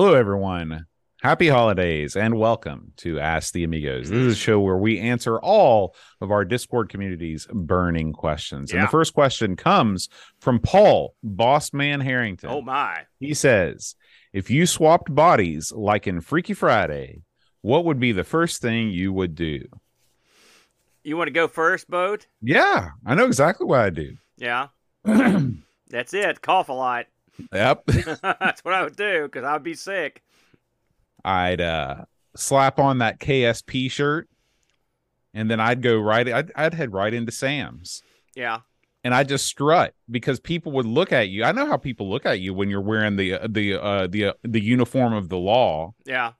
Hello, everyone. Happy holidays and welcome to Ask the Amigos. This is a show where we answer all of our Discord community's burning questions. And the first question comes from Paul, Boss Man Harrington. Oh my. He says, If you swapped bodies like in Freaky Friday, what would be the first thing you would do? You want to go first, Boat? Yeah, I know exactly what I'd do. Yeah. That's it. Cough a lot. Yep. That's what I would do because I'd be sick. I'd uh slap on that KSP shirt and then I'd go right I'd, I'd head right into Sam's Yeah. and I just strut because people would look at you. I know how people look at you when you're wearing the uh, the uh the uh, the uniform of the law. Yeah.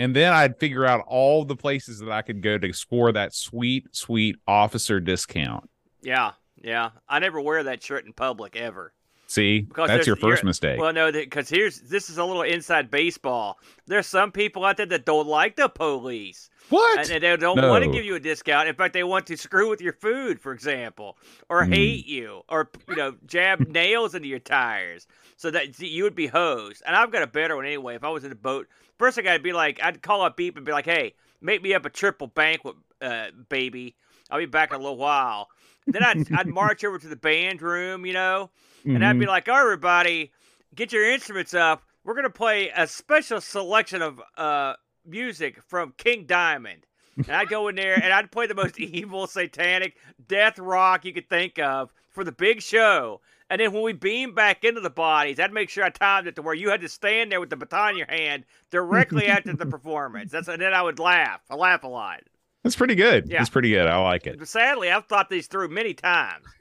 And then I'd figure out all the places that I could go to score that sweet sweet officer discount. Yeah. Yeah. I never wear that shirt in public ever. See? Because That's your first mistake. Well, no, because here's this is a little inside baseball. There's some people out there that don't like the police, what? and they don't want to give you a discount. In fact, they want to screw with your food, for example, or Hmm. hate you, or you know, jab nails into your tires, so that you would be hosed. And I've got a better one anyway. If I was in a boat, first thing I'd be like, I'd call up Beep and be like, "Hey, make me up a triple banquet, uh, baby. I'll be back in a little while." Then I'd I'd march over to the band room, you know, and I'd be Mhm. like, "All right, everybody, get your instruments up. We're gonna play a special selection of uh music from King Diamond." And I'd go in there and I'd play the most evil, satanic death rock you could think of for the big show. And then when we beam back into the bodies, I'd make sure I timed it to where you had to stand there with the baton in your hand directly after the performance. That's and then I would laugh. I laugh a lot. That's pretty good. Yeah. It's pretty good. I like it. Sadly, I've thought these through many times.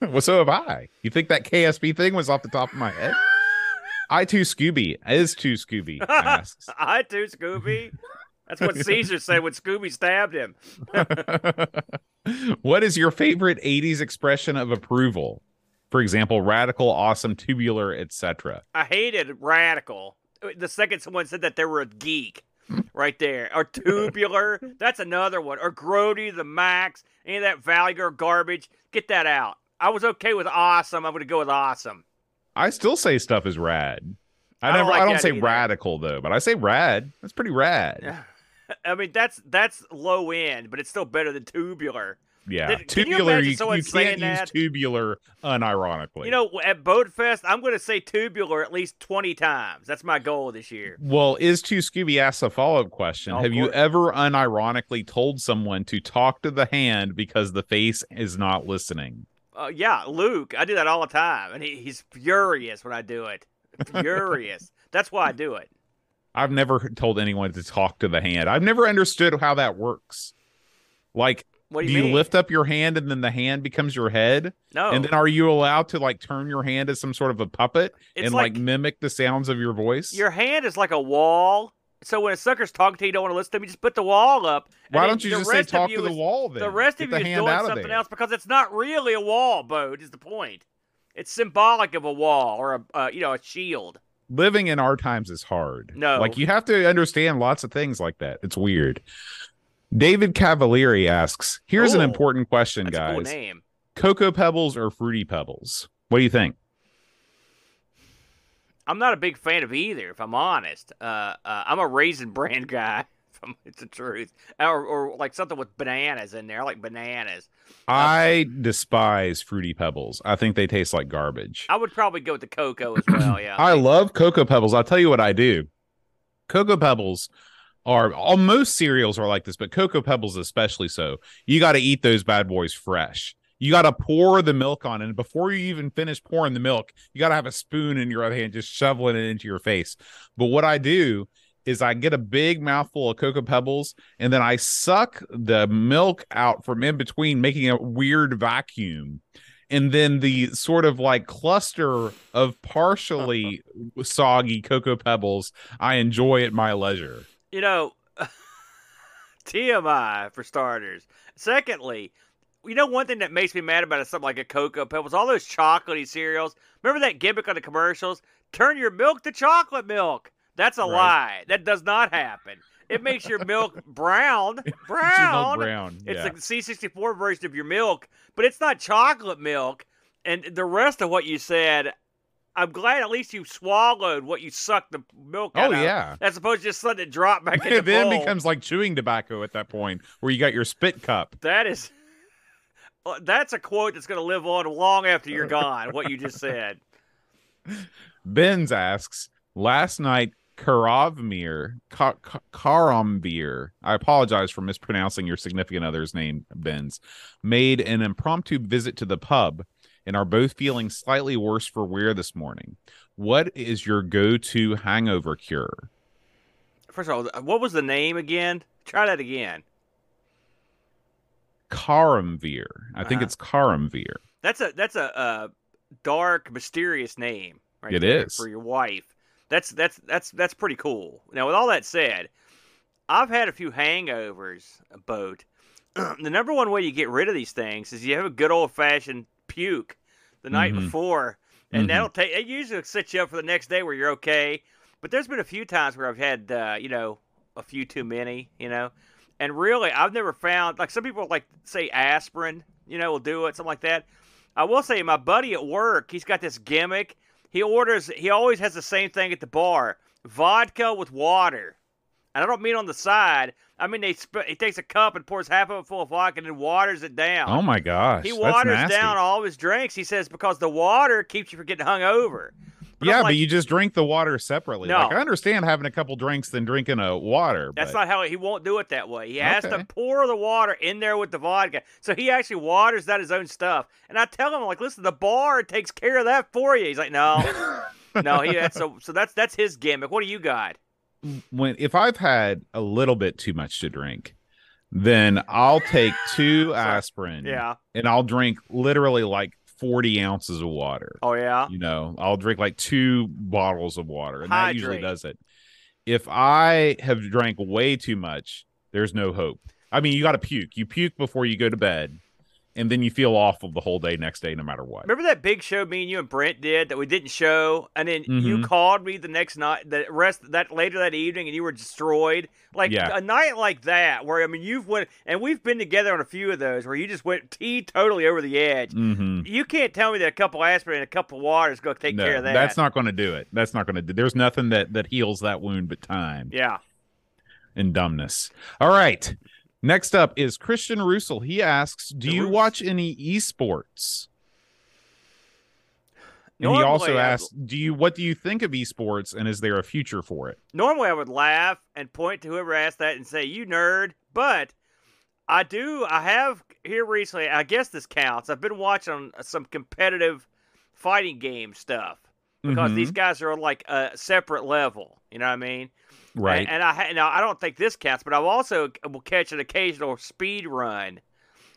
Well, so have I. You think that KSP thing was off the top of my head? I too Scooby is too Scooby asks. I too, Scooby. That's what Caesar said when Scooby stabbed him. what is your favorite 80s expression of approval? For example, radical, awesome, tubular, etc. I hated radical. The second someone said that they were a geek, right there. Or tubular. That's another one. Or grody the max. Any of that Valgar garbage. Get that out. I was okay with awesome. I'm going to go with awesome. I still say stuff is rad. I, I don't never like I don't say either. radical though, but I say rad. That's pretty rad. I mean, that's that's low end, but it's still better than tubular. Yeah. Did- can you tubular you, someone you can't use that? tubular unironically. You know, at Boatfest, I'm going to say tubular at least 20 times. That's my goal this year. Well, is too Scooby asks a follow up question. Of Have you ever unironically told someone to talk to the hand because the face is not listening? Uh, yeah, Luke. I do that all the time, and he, he's furious when I do it. Furious. That's why I do it. I've never told anyone to talk to the hand. I've never understood how that works. Like, What do do you you, mean? lift up your hand and then the hand becomes your head? No, And then are you allowed to like turn your hand as some sort of a puppet It's and like, like- mimic the sounds of your voice? your hand is like a wall. So when a sucker's talking to you, you don't want to listen to him. You just put the wall up. Why don't you just say talk to the is- wall then? The rest Get of you is doing something else because it's not really a wall, Bode. Is the point? It's symbolic of a wall or a uh, you know a shield. living in our times is hard. No. Like you have to understand lots of things like that. It's weird. David Cavalieri asks, here's an important question, That's a cool guys. name. Cocoa Pebbles or Fruity Pebbles? What do you think? I'm not a big fan of either, if I'm honest. Uh, uh, I'm a raisin bran guy. It's the truth, or, or like something with bananas in there. I like bananas. I despise Fruity Pebbles. I think they taste like garbage. I would probably go with the cocoa as well. Yeah. I love Cocoa Pebbles. I'll tell you what I do. Cocoa Pebbles are almost cereals are like this, but Cocoa Pebbles especially so. You got to eat those bad boys fresh. You got to pour the milk on, and before you even finish pouring the milk, you got to have a spoon in your other hand, just shoveling it into your face. But what I do is I get a big mouthful of Cocoa Pebbles, and then I suck the milk out from in between, making a weird vacuum and then the sort of like cluster of partially soggy cocoa pebbles I enjoy at my leisure. You know, TMI for starters. Secondly, you know one thing that makes me mad about it, something like a cocoa pebbles, all those chocolatey cereals. Remember that gimmick on the commercials? Turn your milk to chocolate milk. That's a Right. lie. That does not happen. It makes your milk brown. It's milk Brown. brown. It's yeah. the C64 version of your milk, but it's not chocolate milk. And the rest of what you said, I'm glad at least you swallowed what you sucked the milk Oh out of, Oh, yeah. as opposed to just letting it drop back in the It then bowl. becomes like chewing tobacco at that point, where you got your spit cup. That is, uh, that's a quote that's going to live on long after you're gone. what you just said. Benz asks, last night Karavmir, Ka- Ka- Karamvir, I apologize for mispronouncing your significant other's name, Benz, made an impromptu visit to the pub and are both feeling slightly worse for wear this morning. What is your go-to hangover cure? First of all, what was the name again? Try that again. Karamvir. I think Uh-huh. it's Karamvir. That's a that's a, uh dark, mysterious name. Right It is. for your wife. That's that's that's that's pretty cool. Now, with all that said, I've had a few hangovers. Boat. the number one way you get rid of these things is you have a good old fashioned puke the night Mhm. before, and Mhm. that'll take. It usually sets you up for the next day where you're okay. But there's been a few times where I've had, uh, you know, a few too many, you know, and really I've never found like some people like say aspirin, you know, will do it, something like that. I will say my buddy at work, he's got this gimmick. He orders, he always has the same thing at the bar: vodka with water. And I don't mean on the side. I mean they sp- he takes a cup and pours half of it full of vodka and then waters it down. Oh my gosh. He waters down all of his drinks. He says because the water keeps you from getting hung over. But yeah, like, but you just drink the water separately. No. Like I understand having a couple drinks than drinking a water. That's but... not how he won't do it that way. He has to pour the water in there with the vodka. So he actually waters that his own stuff. And I tell him, like, listen, the bar takes care of that for you. He's like, no, no. He so so that's that's his gimmick. What do you got? When if I've had a little bit too much to drink, then I'll take two aspirin Yeah. and I'll drink literally like 40 ounces of water. Oh yeah. You know, I'll drink like two bottles of water, and that usually does it. If I have drank way too much, there's no hope. I mean, you got to puke. You puke before you go to bed, and then you feel awful the whole day next day, no matter what. Remember that big show me and you and Brent did that we didn't show, and then you Mhm. called me the next night, the rest that later that evening, and you were destroyed. Like Yeah. a night like that, where I mean, you've went, and we've been together on a few of those where you just went t totally over the edge. hmm You can't tell me that a couple aspirin and a couple of water is going to take No, care of that. that's not going to do it. That's not going to do. There's nothing that that heals that wound but time Yeah. and dumbness. All right. Next up is Christian Russell. He asks, "Do you watch any esports?" And he also asks, "Do you what do you think of esports, and is there a future for it?" Normally, I would laugh and point to whoever asked that and say, "You nerd," but I do. I have here recently. I guess this counts. I've been watching some competitive fighting game stuff because Mhm. these guys are on like a separate level. You know what I mean? right. And, and I now I don't think this counts, but I've also will catch an occasional speed run.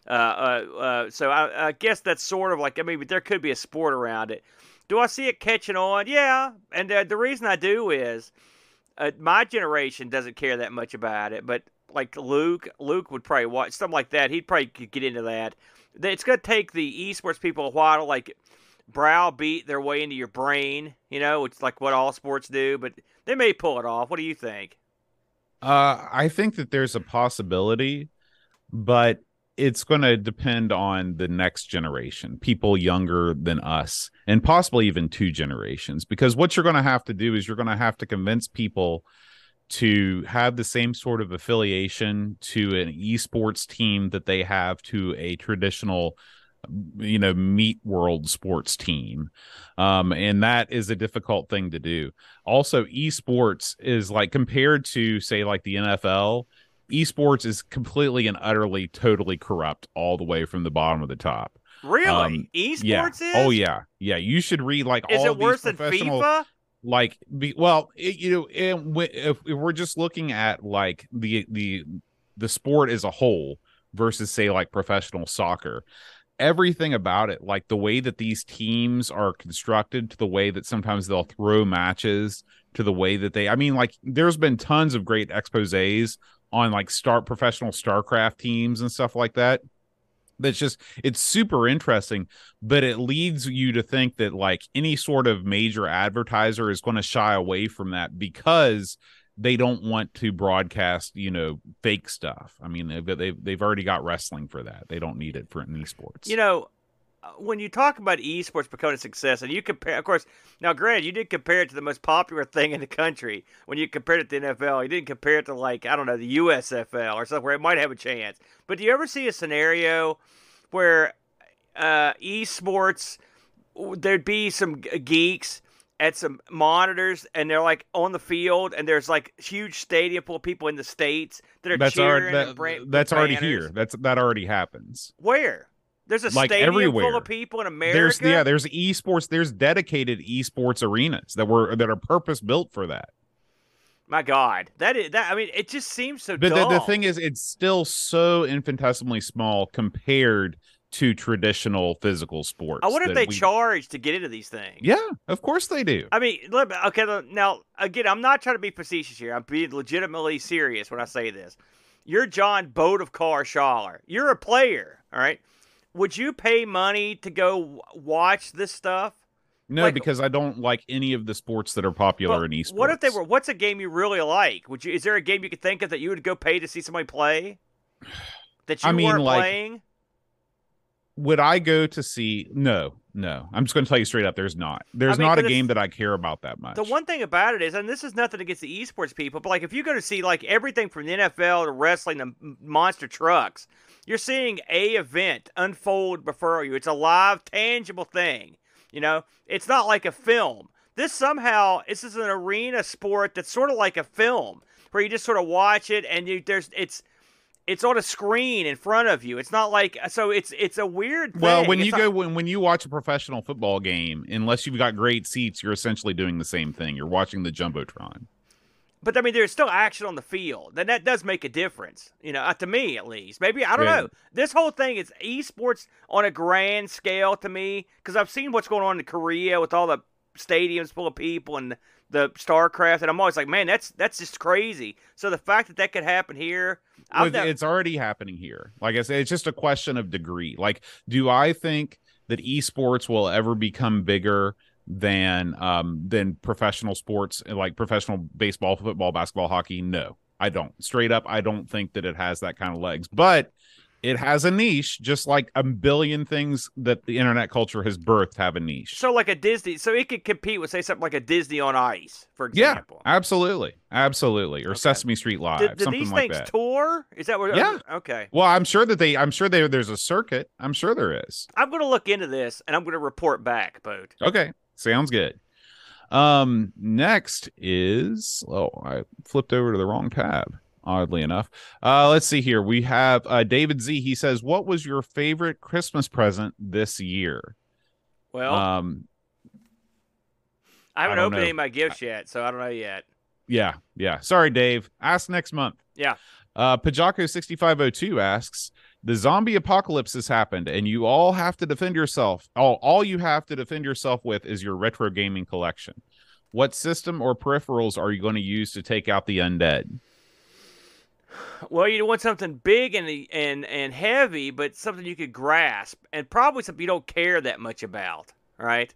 Uh, uh, uh, so I, I guess that's sort of like I mean, but there could be a sport around it. Do I see it catching on? Yeah, and uh, the reason I do is uh, my generation doesn't care that much about it, but like Luke, Luke would probably watch something like that. He'd probably get into that. It's going to take the esports people a while to like browbeat their way into your brain, you know, is like what all sports do, but they may pull it off. What do you think? Uh, I think that there's a possibility, but it's going to depend on the next generation, people younger than us, and possibly even two generations. Because what you're going to have to do is you're going to have to convince people to have the same sort of affiliation to an esports team that they have to a traditional you know meat world sports team um and that is a difficult thing to do also esports is like compared to say like the NFL esports is completely and utterly totally corrupt all the way from the bottom of the top Really? Um, Esports yeah is? oh yeah yeah you should read like Is all it these worse than FIFA? like be, well it, you know wi- if, if we're just looking at like the the the sport as a whole versus say like professional soccer everything about it like the way that these teams are constructed to the way that sometimes they'll throw matches to the way that they i mean like there's been tons of great exposés on like start professional starcraft teams and stuff like that. That's just it's super interesting but it leads you to think that like any sort of major advertiser is going to shy away from that because they don't want to broadcast you know fake stuff i mean they've they've, they've already got wrestling for that they don't need it for an esports You know, when you talk about esports becoming a success, and you compare, of course, now, Grant, you did compare it to the most popular thing in the country when you compared it to the NFL. You didn't compare it to like I don't know the USFL or something where it might have a chance. But do you ever see a scenario where uh, esports there'd be some geeks at some monitors and they're like on the field and there's like huge stadium full of people in the states that are that's cheering already, and bra- that's already banners. here. That's that already happens. Where? There's a Like, stadium full of people in America. There's yeah, there's esports. There's dedicated esports arenas that were that are purpose built for that. My God, that is that. I mean, it just seems so. But the, the thing is, it's still so infinitesimally small compared to traditional physical sports. I wonder if they we- charge to get into these things. Yeah, of course they do. I mean, okay. Now, again, I'm not trying to be facetious here. I'm being legitimately serious when I say this. You're John Boat of Car Schaller. You're a player, all right? Would you pay money to go watch this stuff? No, like- because I don't like any of the sports that are popular in esports. What if they were? What's a game you really like? Would you? Is there a game you could think of that you would go pay to see somebody play? That you I mean, weren't like, playing. Would I go to see? No, no. I'm just going to tell you straight up. There's not. There's mean, not a game that I care about that much. The one thing about it is, and this is nothing against the esports people, but like if you go to see like everything from the NFL to wrestling to monster trucks, you're seeing a event unfold before you. It's a live, tangible thing. You know, it's not like a film. This somehow this is an arena sport that's sort of like a film where you just sort of watch it and you there's it's it's on a screen in front of you. It's not like so it's it's a weird thing. Well, when It's you not- go when when you watch a professional football game, unless you've got great seats, you're essentially doing the same thing. You're watching the jumbotron. But I mean, there's still action on the field, and that does make a difference. You know, uh, to me at least. Maybe I don't Yeah. know. This whole thing is esports on a grand scale to me because I've seen what's going on in Korea with all the stadiums full of people and the StarCraft, and I'm always like, man, that's that's just crazy. So the fact that that could happen here, With- never, it's already happening here. Like I said, it's just a question of degree. Like, do I think that esports will ever become bigger than um than professional sports like professional baseball, football, basketball, hockey? No, I don't. Straight up, I don't think that it has that kind of legs. But it has a niche, just like a billion things that the internet culture has birthed have a niche. so like a Disney, so it could compete with say something like a Disney on Ice, for example Yeah, absolutely, absolutely, or Okay. Sesame Street Live, Do, do something these like things that. tour? Is that what? Yeah. Okay. well, I'm sure that they, I'm sure there, there's a circuit. I'm sure there is. I'm going to look into this and I'm going to report back, Boat. Okay, sounds good. Um, next is oh, I flipped over to the wrong tab. Oddly enough, uh, let's see here. We have uh, David Z. He says, "What was your favorite Christmas present this year?" Well, Um, I haven't I opened know. any of my gifts yet, so I don't know yet. Yeah, yeah. Sorry, Dave. Ask next month. Yeah. Uh Pajako6502 asks, the zombie apocalypse has happened, and you all have to defend yourself. All all you have to defend yourself with is your retro gaming collection. What system or peripherals are you going to use to take out the undead? Well, you want something big and and and heavy, but something you could grasp, and probably something you don't care that much about, right?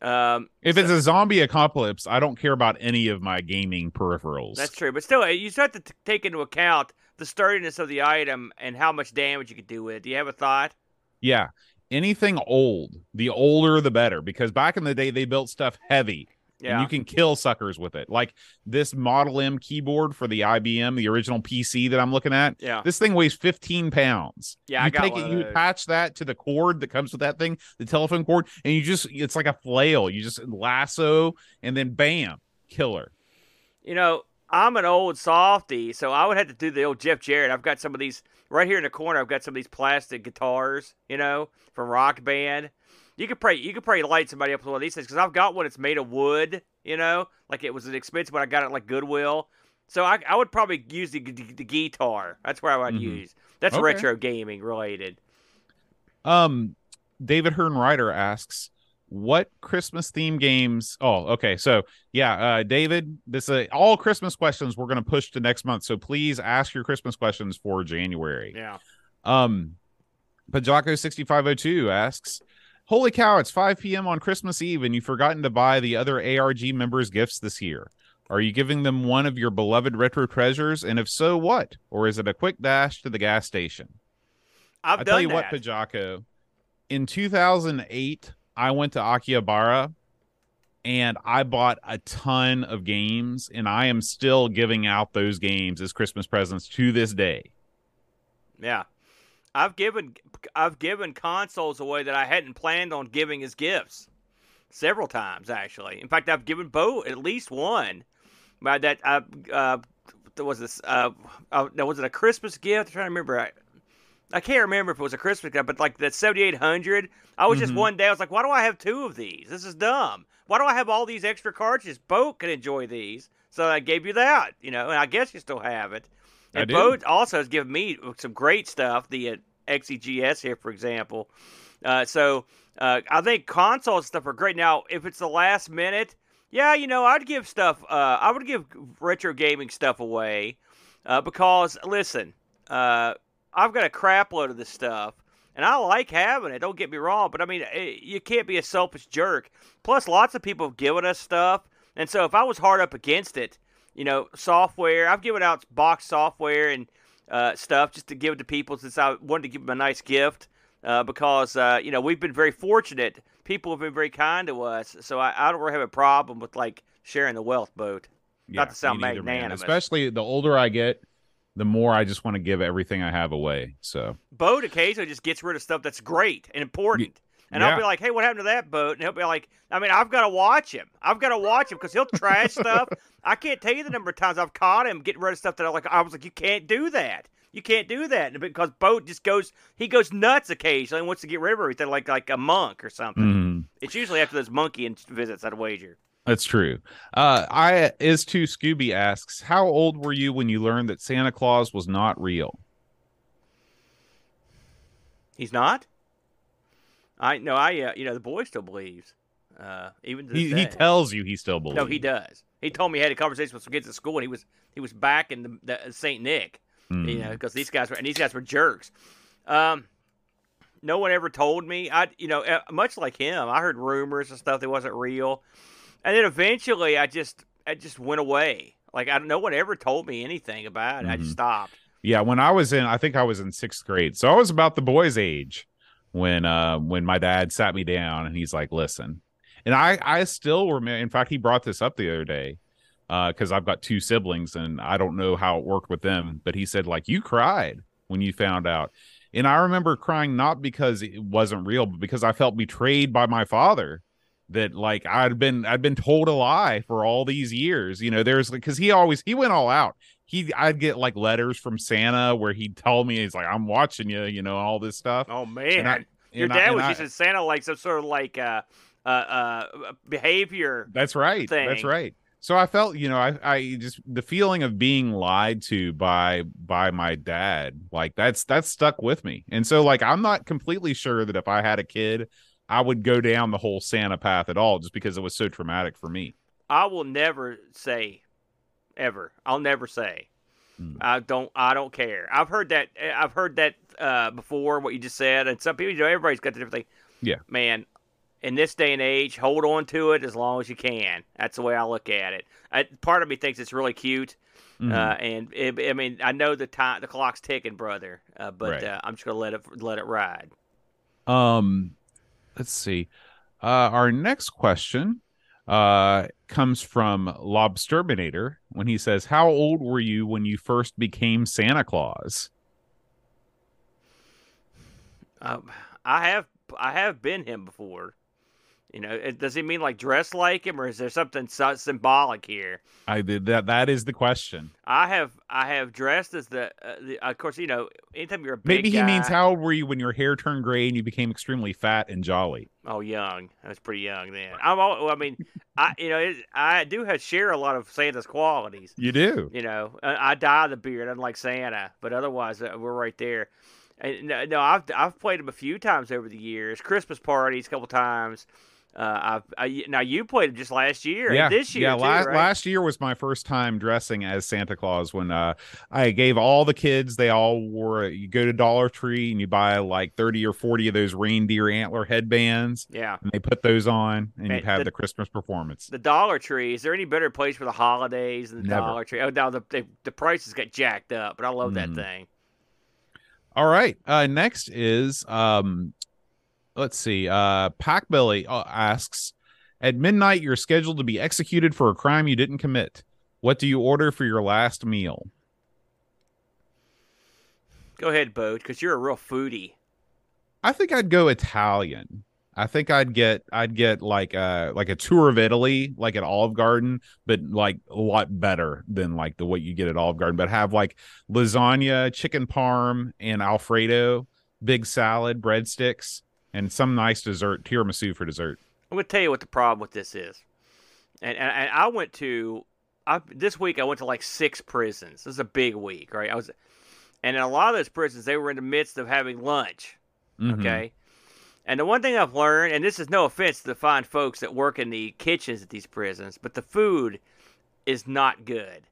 Um, If so- it's a zombie apocalypse, I don't care about any of my gaming peripherals. that's true, but still, you still have to t- take into account the sturdiness of the item and how much damage you could do with it. Do you have a thought? yeah. Anything old, the older the better, because back in the day they built stuff heavy. Yeah, and you can kill suckers with it. Like this Model M keyboard for the IBM, the original PC that I'm looking at. yeah, This thing weighs 15 pounds. Yeah, you I got take it, you attach that to the cord that comes with that thing, the telephone cord, and you just it's like a flail. You just lasso and then bam, killer. You know, I'm an old softy, so I would have to do the old Jeff Jarrett. I've got some of these right here in the corner. I've got some of these plastic guitars, you know, from Rock Band. You could probably you could probably light somebody up with one of these things because I've got one that's made of wood, you know, like it was an expensive, but I got it like Goodwill. So I, I would probably use the, the, the guitar. That's where I would Mhm. use. That's Okay. retro gaming related. Um, David Hearn Ryder asks, "What Christmas theme games?" Oh, okay. So yeah, uh, David, this uh, all Christmas questions we're going to push to next month. So please ask your Christmas questions for January. Yeah. Um, Pajako sixty five oh two asks, "Holy cow! It's five p.m. on Christmas Eve, and you've forgotten to buy the other ARG members gifts this year." Are you giving them one of your beloved retro treasures? And if so, what? Or is it a quick dash to the gas station? I've I tell you that. what, Pajako, in 2008, I went to Akihabara and I bought a ton of games, and I am still giving out those games as Christmas presents to this day. Yeah. I've given I've given consoles away that I hadn't planned on giving as gifts several times actually. In fact, I've given Bo at least one. But that uh, uh was this uh, uh was it a Christmas gift? I'm trying to remember. I, I can't remember if it was a Christmas gift, but like that 7800, I was mm-hmm. just one day I was like, why do I have two of these? This is dumb. Why do I have all these extra cartridges? Bo can enjoy these, so I gave you that. You know, and I guess you still have it. And Bo also has given me some great stuff. The uh, XEGS here, for example. Uh, so uh, I think console stuff are great. Now, if it's the last minute, yeah, you know, I'd give stuff. Uh, I would give retro gaming stuff away uh, because listen, uh, I've got a crap load of this stuff. And I like having it. Don't get me wrong, but I mean, it, eh, you can't be a selfish jerk. Plus, lots of people have given us stuff, and so if I was hard up against it, you know, software. I've given out box software and uh, stuff just to give it to people since I wanted to give them a nice gift uh, because uh, you know we've been very fortunate. People have been very kind to us, so I, I don't really have a problem with like sharing the wealth boat. Yeah, Not to sound magnanimous, especially the older I get, the more I just want to give everything I have away. So boat occasionally just gets rid of stuff that's great and important. And yeah. I'll be like, "Hey, what happened to that boat?" And he'll be like, "I mean, I've got to watch him. I've got to watch him because he'll trash stuff. I can't tell you the number of times I've caught him getting rid of stuff that I like. I was like, you can't do that. You can't do that because boat just goes. He goes nuts occasionally and wants to get rid of everything like like a monk or something. Mm. It's usually after those monkey visits. I'd wager. That's true. Uh, I is too. Scooby asks, "How old were you when you learned that Santa Claus was not real?" He's not. I no, I uh, you know the boy still believes. Uh, even he, he tells you he still believes. No, he does. He told me he had a conversation with some kids at school, and he was he was back in the, the Saint Nick. Mm. You know, because these guys were and these guys were jerks. Um, no one ever told me. I you know uh, much like him, I heard rumors and stuff that wasn't real, and then eventually I just I just went away. Like I no one ever told me anything about it. Mm-hmm. I just mm-hmm. stopped. Yeah, when I was in, I think I was in sixth grade, so I was about the boys' age when uh when my dad sat me down and he's like, "Listen," and I I still remember. In fact, he brought this up the other day because uh, I've got two siblings and I don't know how it worked with them, but he said like you cried when you found out, and I remember crying not because it wasn't real, but because I felt betrayed by my father. That like I'd been I'd been told a lie for all these years. You know, there's because he always he went all out he I'd get like letters from Santa where he'd tell me he's like I'm watching you, you know, all this stuff. Oh man, I, your dad I, was just in Santa like some sort of like uh uh uh behavior. That's right. Thing. That's right. So I felt, you know, I I just the feeling of being lied to by by my dad, like that's that's stuck with me. And so like I'm not completely sure that if I had a kid, I would go down the whole Santa path at all just because it was so traumatic for me. I will never say ever. I'll never say. Hmm. I don't. I don't care. I've heard that. I've heard that uh, before. What you just said, and some people, you know, everybody's got the different thing. Yeah, man. In this day and age, hold on to it as long as you can. That's the way I look at it. I, part of me thinks it's really cute, mm-hmm. uh, and it, I mean, I know the time, the clock's ticking, brother. Uh, but right. Uh, I'm just gonna let it let it ride. Um, let's see. Uh, our next question uh, comes from Lobsterminator when he says, How old were you when you first became Santa Claus? Um, I have I have been him before. You know, does he mean like dress like him, or is there something so symbolic here? I did that. That is the question. I have I have dressed as the, uh, the of course you know anytime you're a maybe he guy, means how old were you when your hair turned gray and you became extremely fat and jolly? Oh, young. I was pretty young then. I'm all, I mean, I you know it, I do have share a lot of Santa's qualities. You do. You know, I, I dye the beard unlike Santa, but otherwise uh, we're right there. And, no, I've I've played him a few times over the years. Christmas parties, a couple times. Uh, I've, I, now you played just last year. Yeah, this year. Yeah, too, last right? last year was my first time dressing as Santa Claus. When uh, I gave all the kids, they all wore. You go to Dollar Tree and you buy like thirty or forty of those reindeer antler headbands. Yeah, and they put those on, and you have the, the, Christmas performance. The Dollar Tree. Is there any better place for the holidays than the Never. Dollar Tree? Oh, now the, the, the prices get jacked up, but I love mm. that thing. All right. Uh, next is um, let's see. Uh, Packbelly uh, asks, at midnight, you're scheduled to be executed for a crime you didn't commit. What do you order for your last meal? Go ahead, Bo, because you're a real foodie. I think I'd go Italian. I think I'd get I'd get like a like a tour of Italy, like at Olive Garden, but like a lot better than like the what you get at Olive Garden. But have like lasagna, chicken parm, and Alfredo, big salad, breadsticks, and some nice dessert, tiramisu for dessert. I'm gonna tell you what the problem with this is, and and, and I went to, I this week I went to like six prisons. This is a big week, right? I was, and in a lot of those prisons they were in the midst of having lunch. Mhm. Okay. And the one thing I've learned, and this is no offense to the fine folks that work in the kitchens at these prisons, but the food is not good.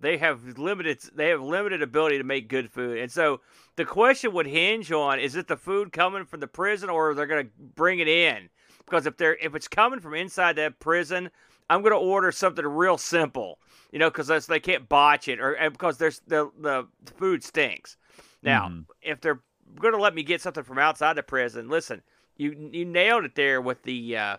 They have limited they have limited ability to make good food. And so the question would hinge on is it the food coming from the prison or they're going to bring it in? Because if they're if it's coming from inside that prison, I'm going to order something real simple, you know, because they can't botch it or and because there's the the food stinks. Now, Mhm. if they're going to let me get something from outside the prison, listen, you you nailed it there with the uh,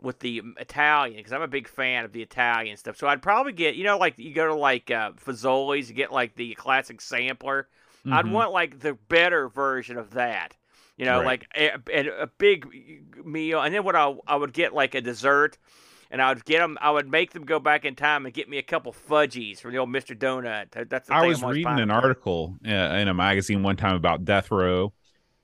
with the Italian because I'm a big fan of the Italian stuff. So I'd probably get you know like you go to like uh, Fazoli's, you get like the classic sampler. I'd Mhm. want like the better version of that. You know, Right. like a, a, a big meal, and then what I I would get like a dessert, and I would get them. I would make them go back in time and get me a couple fudgies from the old Mister Donut. That's the I was reading an article uh, in a magazine one time about death row,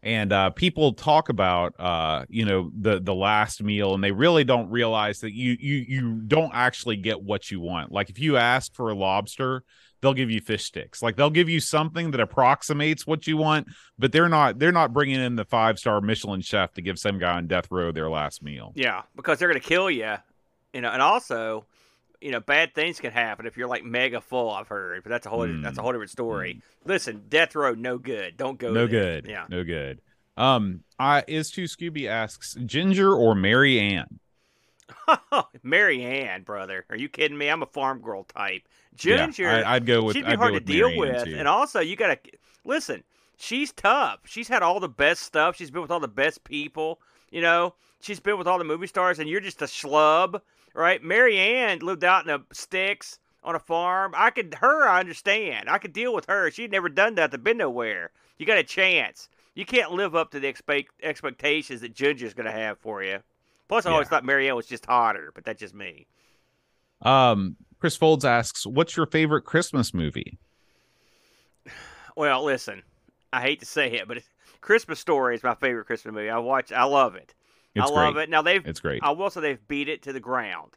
and uh, people talk about uh, you know the the last meal, and they really don't realize that you you you don't actually get what you want. Like if you ask for a lobster, they'll give you fish sticks. Like they'll give you something that approximates what you want, but they're not they're not bringing in the five star Michelin chef to give some guy on death row their last meal. Yeah, because they're gonna kill you, you know, and also, you know, bad things can happen if you're like mega full. I've heard, but that's a whole Mm. that's a whole different story. Listen, death row, no good. Don't go. no there. good. Yeah. no good. Um, I is to Scooby asks Ginger or Mary Ann. Mary Ann, brother, are you kidding me? I'm a farm girl type. Yeah, Ginger, I, would go with. she'd be I'd hard to deal Mary with, and also you gotta listen. She's tough. She's had all the best stuff. She's been with all the best people. You know, she's been with all the movie stars, and you're just a schlub, right? Mary Ann lived out in the sticks on a farm. I could her. I understand. I could deal with her. She'd never done that. To been nowhere. You got a chance. You can't live up to the expect, expectations that Ginger's going to have for you. Plus, I always thought Mary Ann was just hotter, but that's just me. Um, Chris Folds asks, "What's your favorite Christmas movie?" Well, listen, I hate to say it, but it's, Christmas Story is my favorite Christmas movie. I watch. I love it. It's I love great. it. Now they've. It's great. I will say they've beat it to the ground,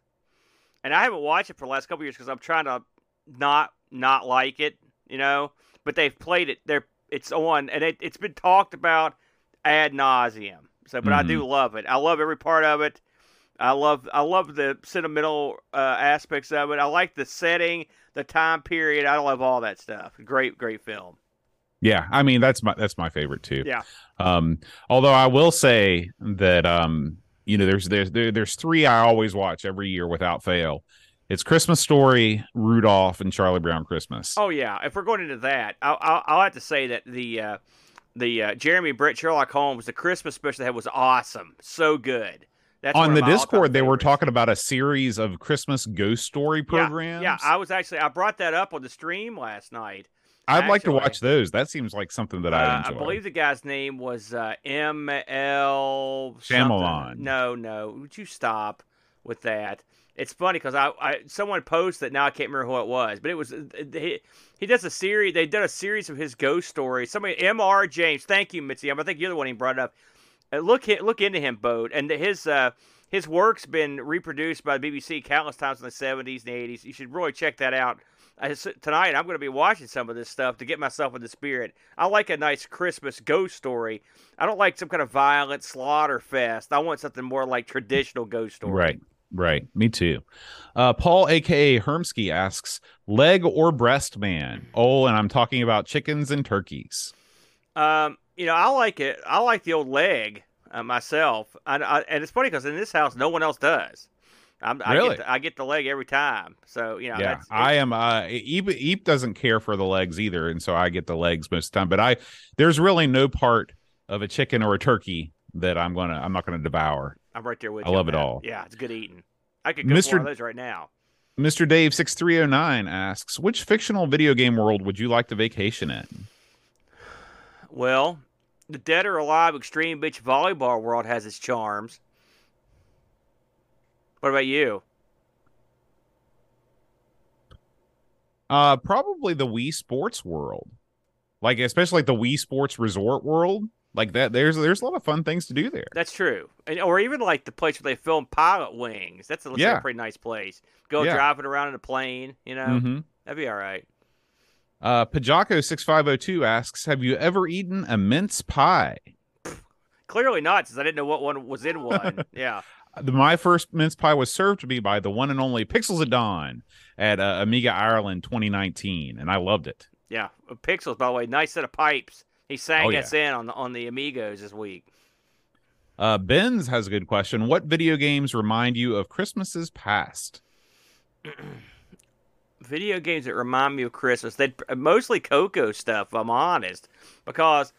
and I haven't watched it for the last couple years because I'm trying to not not like it, you know. But they've played it. They're it's on, and it, it's been talked about ad nauseum. So, but I do Mm-hmm. love it. I love every part of it. I love I love the sentimental uh, aspects of it. I like the setting, the time period. I love all that stuff. Great, great film. Yeah, I mean that's my that's my favorite too. Yeah. Um, although I will say that um, you know, there's there's there, there's three I always watch every year without fail. It's Christmas Story, Rudolph, and Charlie Brown Christmas. Oh yeah, if we're going into that, I'll, I'll, I'll have to say that the uh, the uh, Jeremy Brett Sherlock Holmes, the Christmas special they had was awesome, so good. That's On the Discord, they were talking about a series of Christmas ghost story Yeah, programs. Yeah, I was actually I brought that up on the stream last night. I'd like to watch those. That seems like something that Uh, I I believe the guy's name was uh, M L Shyamalan. No, no, would you stop with that? It's funny because I, I someone posted that now I can't remember who it was, but it was he, he does a series. They did a series of his ghost stories. Somebody M R James, thank you, Mitzi. I think you're the one he brought it up. Uh, look look into him, Boat, and his uh, his work's been reproduced by the BBC countless times in the 70s and 80s. You should really check that out. I tonight, I'm going to be watching some of this stuff to get myself in the spirit. I like a nice Christmas ghost story. I don't like some kind of violent slaughter fest. I want something more like traditional ghost story. Right, right. Me too. Uh, Paul, aka Hermsky, asks leg or breast man. Oh, and I'm talking about chickens and turkeys. Um, you know, I like it. I like the old leg uh, myself, I, I, and it's funny because in this house, no one else does. I'm, I Really? get the, I get the leg every time. So you know, yeah, that's, I am. Uh, Eep, Eep doesn't care for the legs either, and so I get the legs most of the time. But I, there's really no part of a chicken or a turkey that I'm gonna I'm not gonna devour. I'm right there with I you. I love on it all. Yeah, it's good eating. I could go for one of those right now. Mr. Dave six three oh nine asks, which fictional video game world would you like to vacation in? Well, the Dead or Alive Extreme Beach Volleyball world has its charms. What about you? Uh, probably the Wii Sports world, like especially like the Wii Sports Resort world, like that. There's there's a lot of fun things to do there. That's true. And, or even like the place where they film Pilotwings. That's a, looks like Yeah. a pretty nice place. Go Yeah. driving around in a plane, you know? Mm-hmm. That'd be all right. Uh, Pajako six five zero two asks, have you ever eaten a mince pie? Clearly not, since I didn't know what one was in one. yeah. My first mince pie was served to me by the one and only Pixels of Dawn at uh, Amiga Ireland 2019, and I loved it. Yeah. Pixels, by the way, nice set of pipes. He sang Oh, yeah. us in on the, on the Amigos this week. Uh, Benz has a good question. What video games remind you of Christmases past? video games that remind me of Christmas. They mostly Coco stuff. If I'm honest, because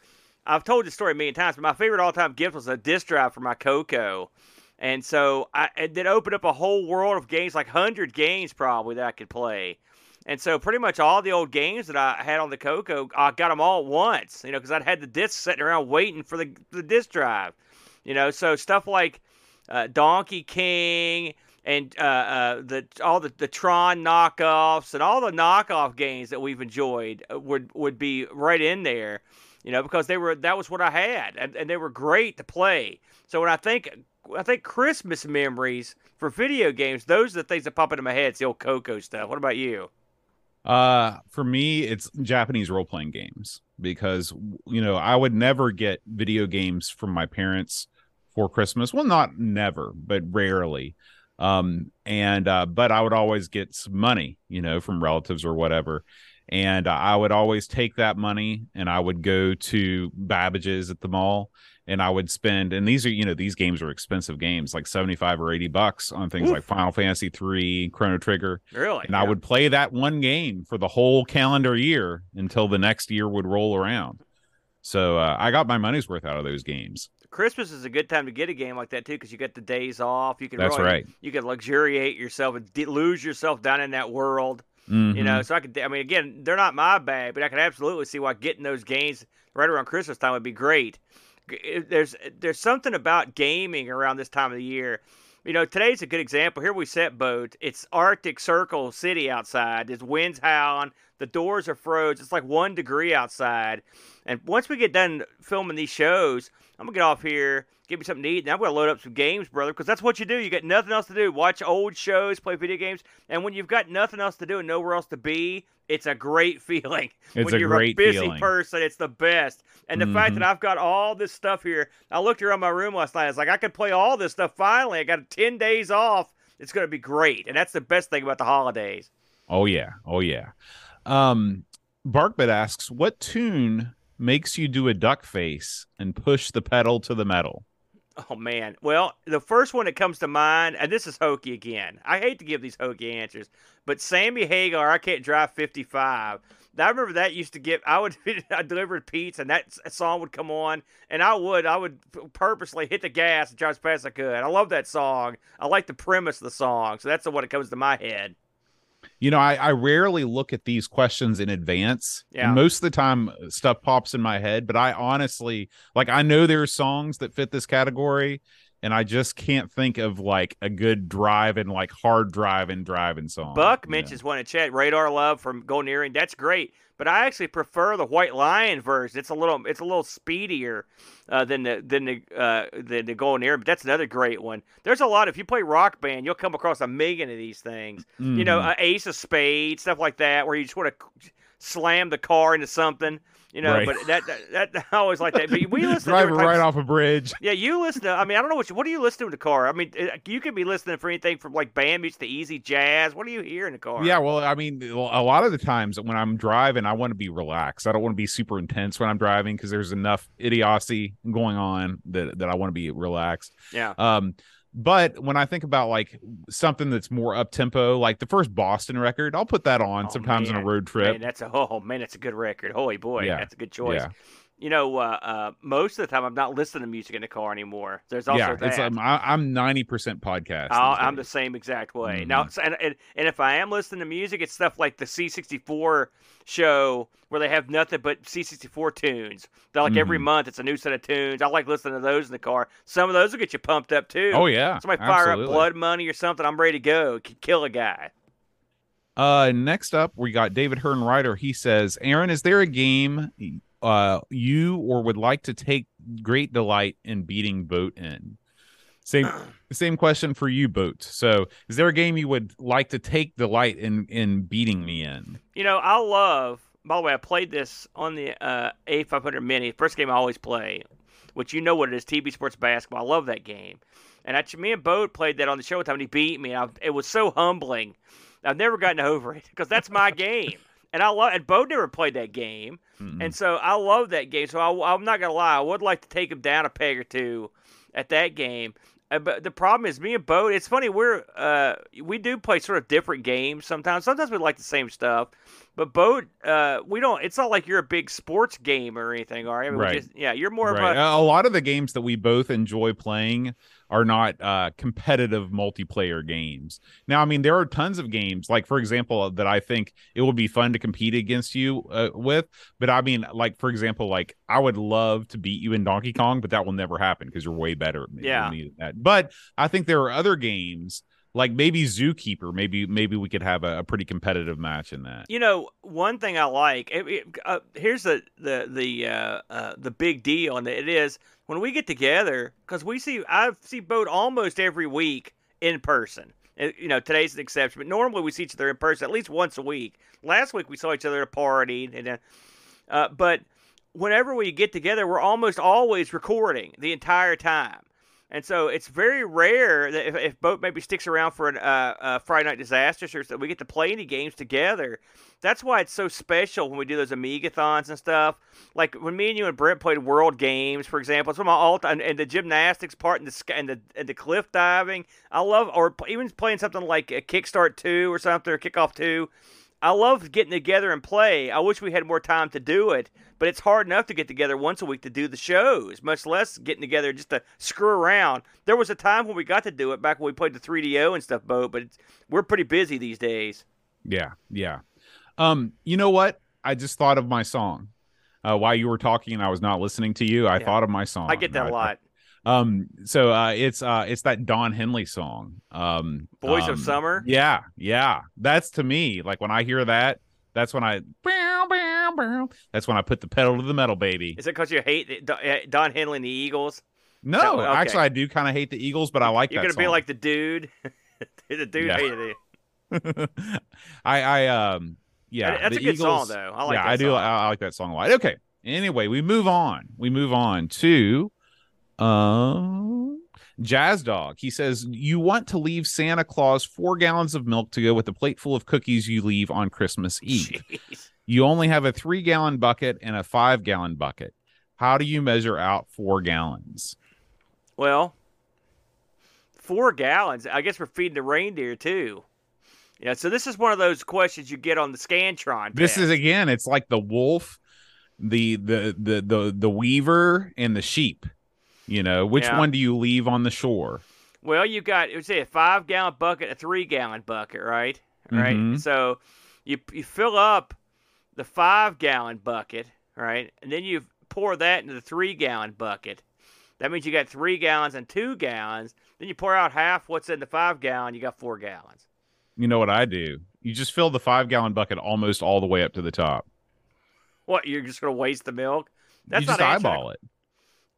I've told this story a million times. But my favorite all-time gift was a disc drive for my Coco, and so I it opened up a whole world of games, like hundred games probably that I could play. And so pretty much all the old games that I had on the Coco, I got them all at once. You know, because I'd had the discs sitting around waiting for the the disc drive. You know, so stuff like uh, Donkey King and uh, uh, the all the, the Tron knockoffs and all the knockoff games that we've enjoyed uh, would would be right in there, you know, because they were that was what I had and, and they were great to play. So when I think I think Christmas memories for video games, those are the things that pop into my head. It's the old Coco stuff. What about you? Uh, for me, it's Japanese role playing games because you know I would never get video games from my parents for Christmas. Well, not never, but rarely. Um, and uh, but I would always get some money, you know, from relatives or whatever. And I would always take that money and I would go to Babbage's at the mall and I would spend and these are you know these games are expensive games like 75 or 80 bucks on things Oof. like Final Fantasy 3, Chrono Trigger Really? and I would play that one game for the whole calendar year until the next year would roll around. So uh, I got my money's worth out of those games. Christmas is a good time to get a game like that too, because you get the days off. You can That's really, right. You can luxuriate yourself and de- lose yourself down in that world. You Mhm. know, so I could. I mean, again, they're not my bag, but I can absolutely see why getting those games right around Christmas time would be great. There's there's something about gaming around this time of the year. You know, today's a good example. Here we set boat. It's Arctic Circle City outside. There's winds howling. The doors are froze. It's like one degree outside. And once we get done filming these shows, I'm gonna get off here, give me something to eat, and I'm gonna load up some games, brother, because that's what you do. You got nothing else to do. Watch old shows, play video games, and when you've got nothing else to do and nowhere else to be, it's a great feeling. It's when a you're great a busy feeling. person, it's the best. And the fact Mhm. that I've got all this stuff here, I looked around my room last night. I was like, I could play all this stuff finally. I got 10 days off. It's gonna be great, and that's the best thing about the holidays. Oh yeah, oh yeah. Um, Barkbit asks, "What tune makes you do a duck face and push the pedal to the metal?" Oh man. Well, the first one that comes to mind, and this is hokey again. I hate to give these hokey answers, but Sammy Hagar, I can't drive 55. I remember that used to get. I would I delivered pizza, and that song would come on, and I would I would purposely hit the gas and drive as fast as I could. I love that song. I like the premise of the song, so that's the one that comes to my head. You know, I, I rarely look at these questions in advance. Yeah. Most of the time, uh, stuff pops in my head. But I honestly, like, I know there are songs that fit this category, and I just can't think of like a good drive and like hard drive and driving song. Buck mentions one in chat, Radar Love from Golden Earring. That's great, but I actually prefer the White Lion version. It's a little, it's a little speedier uh, than the than the uh, than the Golden Earring. But that's another great one. There's a lot. If you play Rock Band, you'll come across a million of these things. You know, Mhm. uh, Ace of Spades, stuff like that, where you just want to slam the car into something. You know, Right. but that, that that I always like that. But we listen to driving right off a bridge. yeah, you listen to. I mean, I don't know what. You, what are you listening to in the car? I mean, uh, you could be listening for anything from like band music to easy jazz. What do you hear in the car? Yeah, well, I mean, a lot of the times when I'm driving, I want to be relaxed. I don't want to be super intense when I'm driving because there's enough idiocy going on that that I want to be relaxed. yeah. Um, but when I think about like something that's more up tempo, like the first Boston record, I'll put that on Oh, sometimes on a road trip. Man, that's a oh man, that's a good record. Holy boy, Yeah. that's a good choice. Yeah. You know, uh, uh, most of the time I'm not listening to music in the car anymore. There's also yeah, that. it's um, I, I'm ninety percent podcast. I'll, I'm the same exact way. Mhm. Now, and, and and if I am listening to music, it's stuff like the C64 show where they have nothing but C64 tunes. They're like every Mhm. month it's a new set of tunes. I like listening to those in the car. Some of those will get you pumped up too. Oh yeah, Somebody fire absolutely. up Blood Money or something. I'm ready to go. Kill a guy. Uh, next up, we got David Hearn Ryder. He says, Aaron, is there a game uh you or would like to take great delight in beating Boat in? Same same question for you, Boat. So, is there a game you would like to take delight in in beating me in? You know, I love. By the way, I played this on the uh, A500 Mini. First game I always play, which you know what it is, TV Sports Basketball. I love that game. And actually, me and Boat played that on the show one time, and he beat me. I, it was so humbling. I've never gotten over it because that's my game, and I love. And Bode never played that game, Mm-mm. and so I love that game. So I, I'm not gonna lie, I would like to take him down a peg or two at that game. Uh, but the problem is, me and Bode. It's funny we're uh, we do play sort of different games sometimes. Sometimes we like the same stuff, but Bode, uh, we don't. It's not like you're a big sports game or anything, are you? I mean, Right. just- yeah, you're more right. of a. a lot of the games that we both enjoy playing are not uh competitive multiplayer games. Now, I mean, there are tons of games, like for example, that I think it would be fun to compete against you uh, with. But I mean, like for example, like I would love to beat you in Donkey Kong, but that will never happen because you're way better at me. Yeah. than me that. But I think there are other games. Like maybe Zookeeper, maybe maybe we could have a, a pretty competitive match in that. You know, one thing I like. It, it, uh, here's the the the uh, uh, the big deal, and it is when we get together because we see I see Boat almost every week in person. Uh, You know, today's an exception, but normally we see each other in person at least once a week. Last week we saw each other at a party, and uh, uh, but whenever we get together, we're almost always recording the entire time. And so it's very rare that if, if Boat maybe sticks around for uh, uh, Friday Night Disasters or that we get to play any games together. That's why it's so special when we do those Amigathons and stuff. Like when me and you and Brent played World Games, for example. It's one of my all and, and the gymnastics part and the and the and the cliff diving. I love or even playing something like a Kickstart Two or something or Kickoff Two. I love getting together and play. I wish we had more time to do it, but it's hard enough to get together once a week to do the shows, much less getting together just to screw around. There was a time when we got to do it back when we played the 3DO and stuff, Bo, but it's, we're pretty busy these days. Yeah, yeah. Um, you know what? I just thought of my song. Uh, while you were talking and I was not listening to you, I Yeah. thought of my song. I get that a I- lot. Um, so uh, it's uh, it's that Don Henley song. Um, Boys um, of Summer. Yeah, yeah. That's to me like when I hear that. That's when I. That's when I put the pedal to the metal, baby. Is it because you hate the- Don- Henley and the Eagles? No, So, okay. actually, I do kind of hate the Eagles, but I like You're gonna be like the dude. the dude Yeah. hated it. I, I, um, yeah, that's the a good song, Eagles- though. I like yeah, I do. I, I like that song a lot. Okay. Anyway, we move on. We move on to, um, Jazz Dog. He says you want to leave Santa Claus four gallons of milk to go with the plate full of cookies you leave on Christmas Eve. Jeez. You only have a three gallon bucket and a five gallon bucket. How do you measure out four gallons? Well, four gallons. I guess we're feeding the reindeer too. Yeah, so this is one of those questions you get on the Scantron. This is again, it's like the wolf, the the the the the weaver, and the sheep. You know, which Yeah. one do you leave on the shore? Well, you got it say a five gallon bucket, a three gallon bucket, right? Right. Mhm. So you you fill up the five gallon bucket, right, and then you pour that into the three gallon bucket. That means you got three gallons and two gallons. Then you pour out half what's in the five gallon. You got four gallons. You know what I do? You just fill the five gallon bucket almost all the way up to the top. What? You're just gonna waste the milk? That's you not just eyeball it.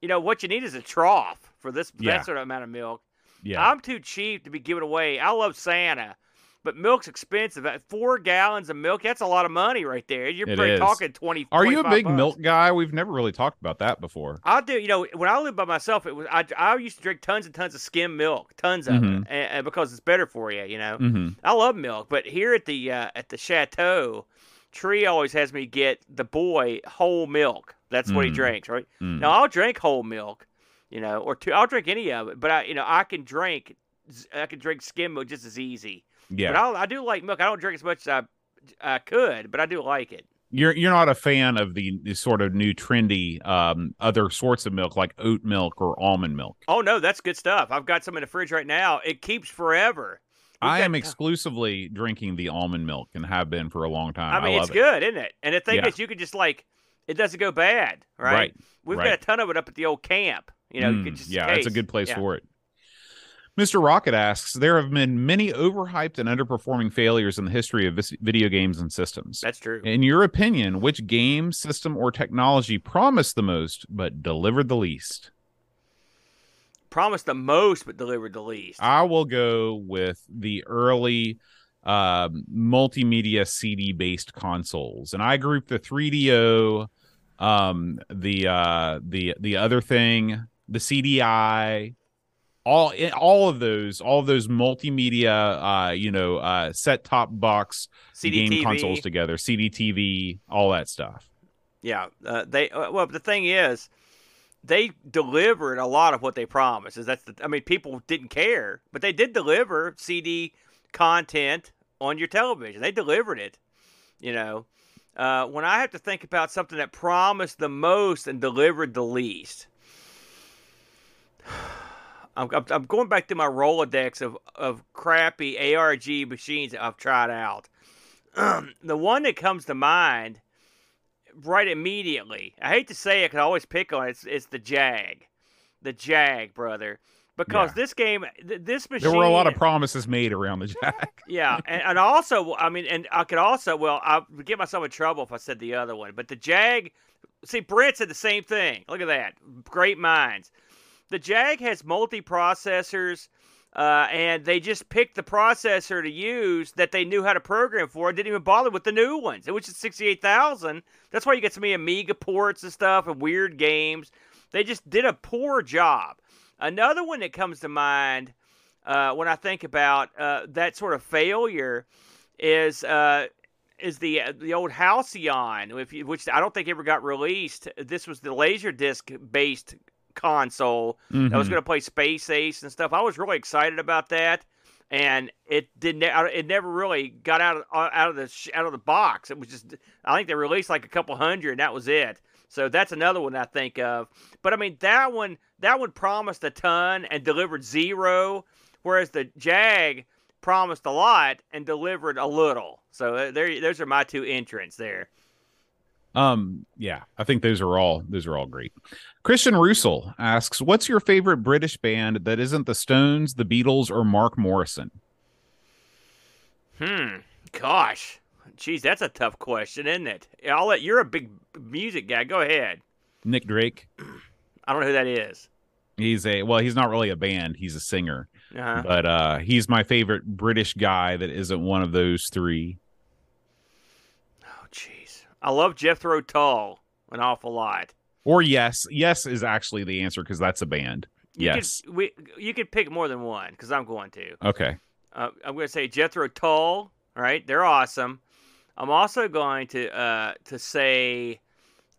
You know what you need is a trough for this Yeah. that sort of amount of milk. Yeah. I'm too cheap to be giving away. I love Santa, but milk's expensive. At four gallons of milk, that's a lot of money right there. You're It pretty is. talking twenty. Are you a big bucks. milk guy? We've never really talked about that before. I do. You know, when I lived by myself, it was I, I used to drink tons and tons of skim milk, tons of Mhm. it, and, and because it's better for you. You know, hmm I love milk, but here at the uh, at the chateau, Tree always has me get the boy whole milk. That's what he Mm. drinks, right? Mm. Now I'll drink whole milk, you know, or two. I'll drink any of it, but I, you know, I can drink, I can drink skim milk just as easy. Yeah. But I'll, I do like milk. I don't drink as much as I, I could, but I do like it. You're you're not a fan of the, the sort of new trendy um, other sorts of milk like oat milk or almond milk. Oh no, that's good stuff. I've got some in the fridge right now. It keeps forever. I am exclusively drinking the almond milk and have been for a long time. I mean, it's love it. good, isn't it? And the thing Yeah. is, you can just like it doesn't go bad, right? Right, We've right. got a ton of it up at the old camp. You know, you Mm, could just yeah, case. it's a good place Yeah. for it. Mr. Rocket asks, there have been many overhyped and underperforming failures in the history of vis- video games and systems. That's true. In your opinion, which game, system, or technology promised the most but delivered the least? Promised the most, but delivered the least. I will go with the early um, multimedia CD based consoles, and I group the 3DO, um, the uh, the the other thing, the CDI, all all of those, all of those multimedia, uh, you know, uh, set top box CD game TV. consoles together, CD TV, all that stuff. Yeah, uh, they uh, well, the thing is, they delivered a lot of what they promised. Is that's the, I mean, people didn't care, but they did deliver CD content on your television. They delivered it. You know, uh, when I have to think about something that promised the most and delivered the least, I'm, I'm, going back to my Rolodex of of crappy ARG machines that I've tried out. the one that comes to mind right immediately. I hate to say it, 'cause I always pick on it. It's, it's the Jag, the Jag, brother. Because Yeah. this game, th- this machine, There were a lot of promises made around the Jag. yeah, and, and also, I mean, and I could also, well, I would get myself in trouble if I said the other one, but the Jag, see, Brent said the same thing. Look at that, great minds. The Jag has multi processors. Uh, and they just picked the processor to use that they knew how to program for didn't even bother with the new ones, which is 68,000. That's why you get so many Amiga ports and stuff and weird games. They just did a poor job. Another one that comes to mind uh, when I think about uh, that sort of failure is uh, is the the old Halcyon, which I don't think ever got released. This was the Laserdisc based console that was Mhm. going to play Space Ace and stuff. I was really excited about that, and it didn't. It never really got out of out of the out of the box. It was just. I think they released like a couple hundred, and that was it. So that's another one I think of. But I mean that one that one promised a ton and delivered zero, whereas the Jag promised a lot and delivered a little. So uh, there, those are my two entrants there. Um, yeah, I think those are all those are all great. Christian Russell asks, "What's your favorite British band that isn't the Stones, the Beatles, or Mark Morrison?" Hmm. Gosh. Jeez, that's a tough question, isn't it? I'll let you're a big music guy. Go ahead. Nick Drake. I don't know who that is. He's a well, he's not really a band. He's a singer, Uh-huh. but uh, he's my favorite British guy that isn't one of those three. Oh, jeez. I love Jethro Tull an awful lot. Or yes, yes is actually the answer because that's a band. You yes. Could, we, you could pick more than one because I'm going to. Okay. Uh, I'm going to say Jethro Tull. All right, they're awesome. I'm also going to uh, to say,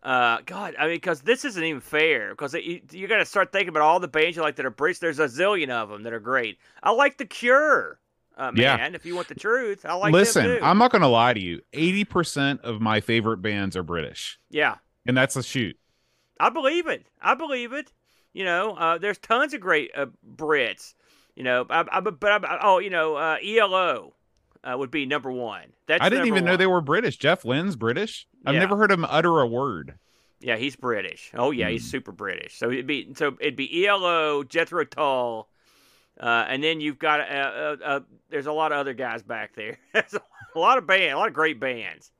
uh, God, I mean, because this isn't even fair. Because you, you got to start thinking about all the bands you like that are British. There's a zillion of them that are great. I like The Cure, uh, Yeah. man. If you want the truth, I like. Listen. I'm not going to lie to you. Eighty percent of my favorite bands are British, yeah, and that's a shoot. I believe it. I believe it. You know, uh, there's tons of great uh, Brits. You know, I, I, but I, oh, you know, uh, ELO uh, would be number one. That's I didn't even know they were British. Jeff Lynne's British. I've Yeah. never heard him utter a word. Yeah, he's British. Oh yeah, Hmm. he's super British. So it'd be so it'd be ELO, Jethro Tull, uh, and then you've got uh, uh, uh, there's a lot of other guys back there. There's a lot of band, a lot of great bands.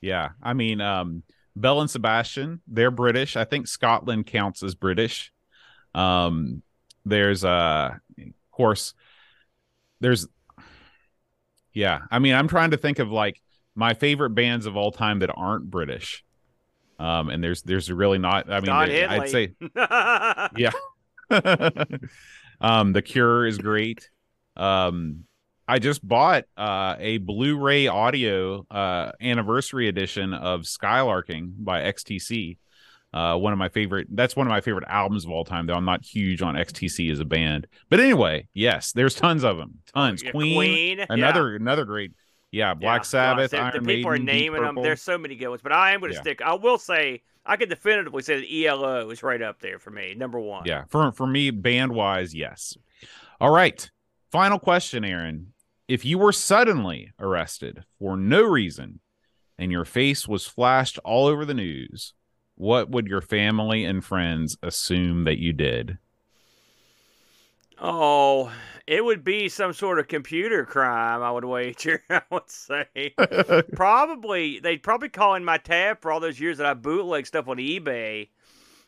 Yeah, I mean, um, Belle and Sebastian, they're British. I think Scotland counts as British. Um, there's uh, of course, there's, yeah. I mean, I'm trying to think of like my favorite bands of all time that aren't British. Um, and there's there's really not. I mean, I'd say yeah. um, the Cure is great. Um, I just bought uh, a Blu-ray audio uh, anniversary edition of Skylarking by XTC. Uh, one of my favorite. That's one of my favorite albums of all time. Though I'm not huge on XTC as a band, but anyway, yes, there's tons of them. Tons. Yeah, Queen, Queen, yeah. another another great. Yeah, Black Yeah, Sabbath, Iron the, people Maiden, are naming them. There's so many good ones, but I am going to stick. I will say I can definitively say that ELO is right up there for me, number one. Yeah, for for me, band wise, yes. All right. Final question, Aaron. If you were suddenly arrested for no reason and your face was flashed all over the news, what would your family and friends assume that you did? Oh, it would be some sort of computer crime. I would wager. I would say probably they'd probably call in my tab for all those years that I bootleg stuff on eBay.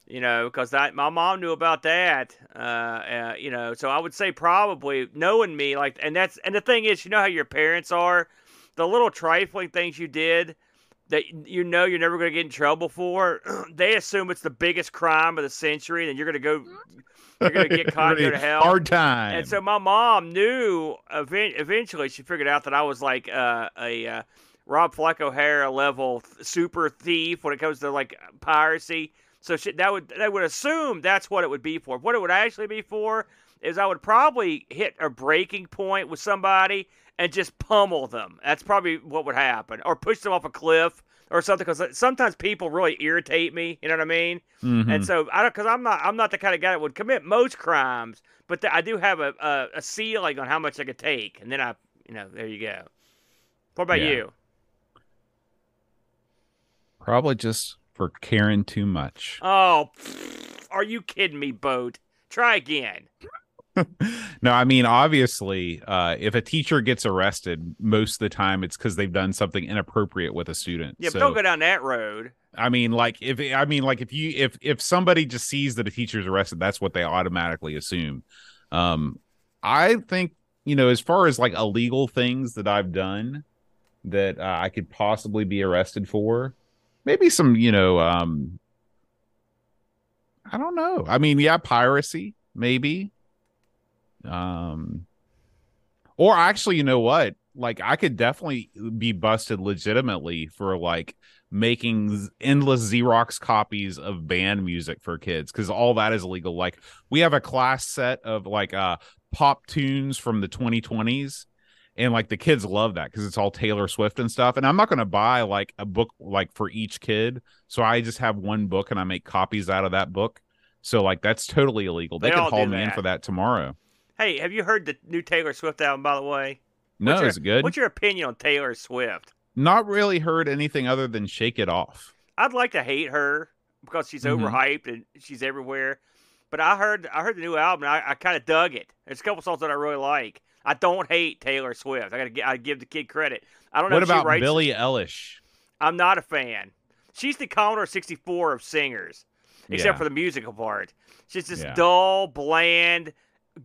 You know, because my mom knew about that. Uh, uh, you know, so I would say probably knowing me like, and that's and the thing is, you know how your parents are, the little trifling things you did that you know you're never going to get in trouble for. they assume it's the biggest crime of the century, and you're going to go, you're going to get caught and go to hell. Hard time. And so my mom knew event- eventually she figured out that I was like uh, a uh, Rob Fleck O'Hara level super thief when it comes to like piracy. So she, that would they would assume that's what it would be for. What it would actually be for is I would probably hit a breaking point with somebody and just pummel them. That's probably what would happen, or push them off a cliff or something. Because sometimes people really irritate me. You know what I mean? Mhm. And so I don't, because I'm not, I'm not the kind of guy that would commit most crimes, but th- I do have a, a a ceiling on how much I could take, and then I, you know, there you go. What about Yeah. you? Probably just for caring too much. Oh, are you kidding me, boat? Try again. no, I mean, obviously, uh, if a teacher gets arrested, most of the time it's because they've done something inappropriate with a student. Yeah, So, but don't go down that road. I mean, like if I mean, like if you if if somebody just sees that a teacher's arrested, that's what they automatically assume. Um, I think you know, as far as like illegal things that I've done that uh, I could possibly be arrested for, maybe some, you know, um, I don't know. I mean, yeah, piracy, maybe. Um, or actually, you know what? Like, I could definitely be busted legitimately for like making endless Xerox copies of band music for kids because all that is illegal. Like, we have a class set of like uh pop tunes from the 2020s. And like the kids love that because it's all Taylor Swift and stuff. And I'm not going to buy like a book like for each kid. So I just have one book and I make copies out of that book. So like that's totally illegal. They, They can all haul do me in for that tomorrow. Hey, have you heard the new Taylor Swift album? By the way, No, What's your- is it good? What's your opinion on Taylor Swift? Not really heard anything other than Shake It Off. I'd like to hate her because she's Mhm. overhyped and she's everywhere. But I heard I heard the new album. And I, I kind of dug it. There's a couple songs that I really like. I don't hate Taylor Swift. I gotta I give the kid credit. I don't know What if she about writes. Billie Eilish? I'm not a fan. She's the Commodore 64 of singers, except Yeah. for the musical part. She's just Yeah. dull, bland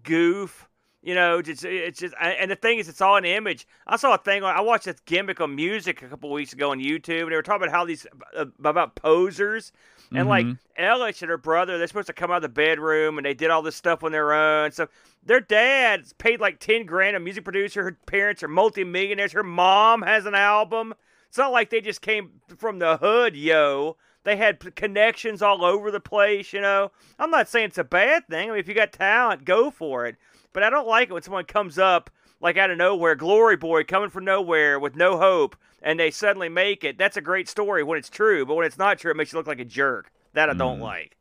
goof. You know, just it's just, and the thing is, it's all an image. I saw a thing. I watched this gimmick on music a couple weeks ago on YouTube, and they were talking about how these uh, about posers and like Mhm. Eilish and her brother. They're supposed to come out of the bedroom, and they did all this stuff on their own. So their dad paid like ten grand, a music producer. Her parents are multimillionaires. Her mom has an album. It's not like they just came from the hood, yo. They had p- connections all over the place, you know. I'm not saying it's a bad thing. I mean, if you got talent, go for it. But I don't like it when someone comes up like out of nowhere, glory boy coming from nowhere with no hope, and they suddenly make it. That's a great story when it's true, but when it's not true, it makes you look like a jerk. That I don't Mm. like.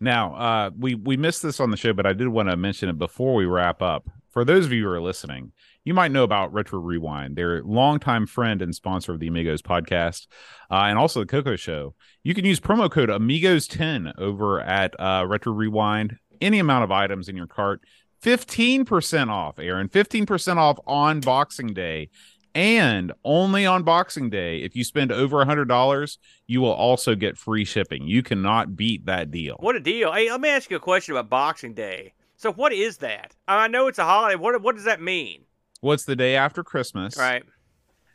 Now, uh, we we missed this on the show, but I did want to mention it before we wrap up. For those of you who are listening, you might know about Retro Rewind. They're a longtime friend and sponsor of the Amigos podcast, uh, and also the Coco Show. You can use promo code Amigos10 over at uh, Retro Rewind. Any amount of items in your cart, fifteen percent off. Aaron, fifteen percent off on Boxing Day. And only on Boxing Day, if you spend over a hundred dollars, you will also get free shipping. You cannot beat that deal. What a deal! Hey, let me ask you a question about Boxing Day. So, what is that? I know it's a holiday. What what does that mean? What's the day after Christmas? Right.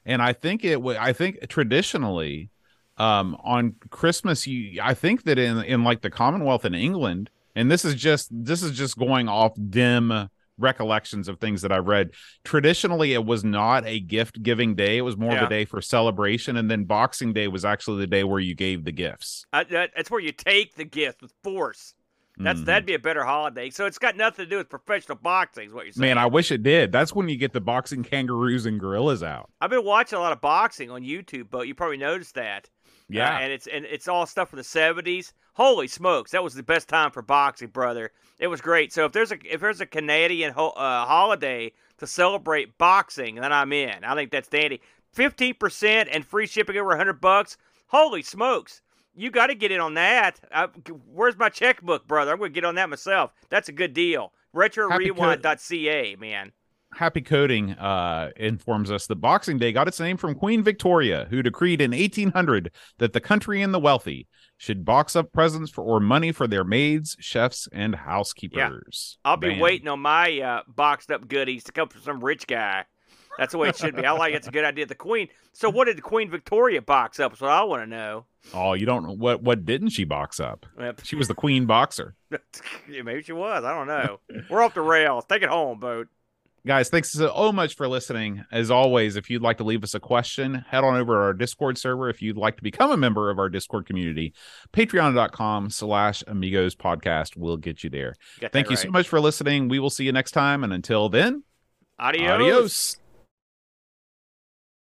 And I think it would. I think traditionally, um, on Christmas, you. I think that in in like the Commonwealth in England, and this is just this is just going off dim recollections of things that I've read. Traditionally, it was not a gift giving day. It was more of a day for celebration, and then Boxing Day was actually the day where you gave the gifts. That, that's where you take the gift with force. That's Mhm. that'd be a better holiday. So it's got nothing to do with professional boxing. Is what you're saying? Man, I wish it did. That's when you get the boxing kangaroos and gorillas out. I've been watching a lot of boxing on YouTube, but you probably noticed that. Uh, Yeah. and it's and it's all stuff from the seventies. Holy smokes, that was the best time for boxing, brother. It was great. So if there's a if there's a Canadian ho- uh, holiday to celebrate boxing, then I'm in. I think that's dandy. Fifteen percent and free shipping over hundred bucks. Holy smokes, you got to get in on that. I, where's my checkbook, brother? I'm going to get on that myself. That's a good deal. RetroRewind.ca, man. Happy Coding uh, informs us that Boxing Day got its name from Queen Victoria, who decreed in 1800 that the country and the wealthy should box up presents for or money for their maids, chefs, and housekeepers. Yeah. I'll be waiting on my uh, boxed up goodies to come from some rich guy. That's the way it should be. I like it's a good idea. The Queen. So what did the Queen Victoria box up? Is what I want to know. Oh, you don't know what what didn't she box up? Well, She was the queen boxer. Maybe she was. I don't know. We're off the rails. Take it home, boat. Guys, thanks so oh much for listening. As always, if you'd like to leave us a question, head on over to our Discord server. If you'd like to become a member of our Discord community, patreon.com slash amigos podcast will get you there. Got Thank you so much for listening. We will see you next time. And until then, Adios. adios.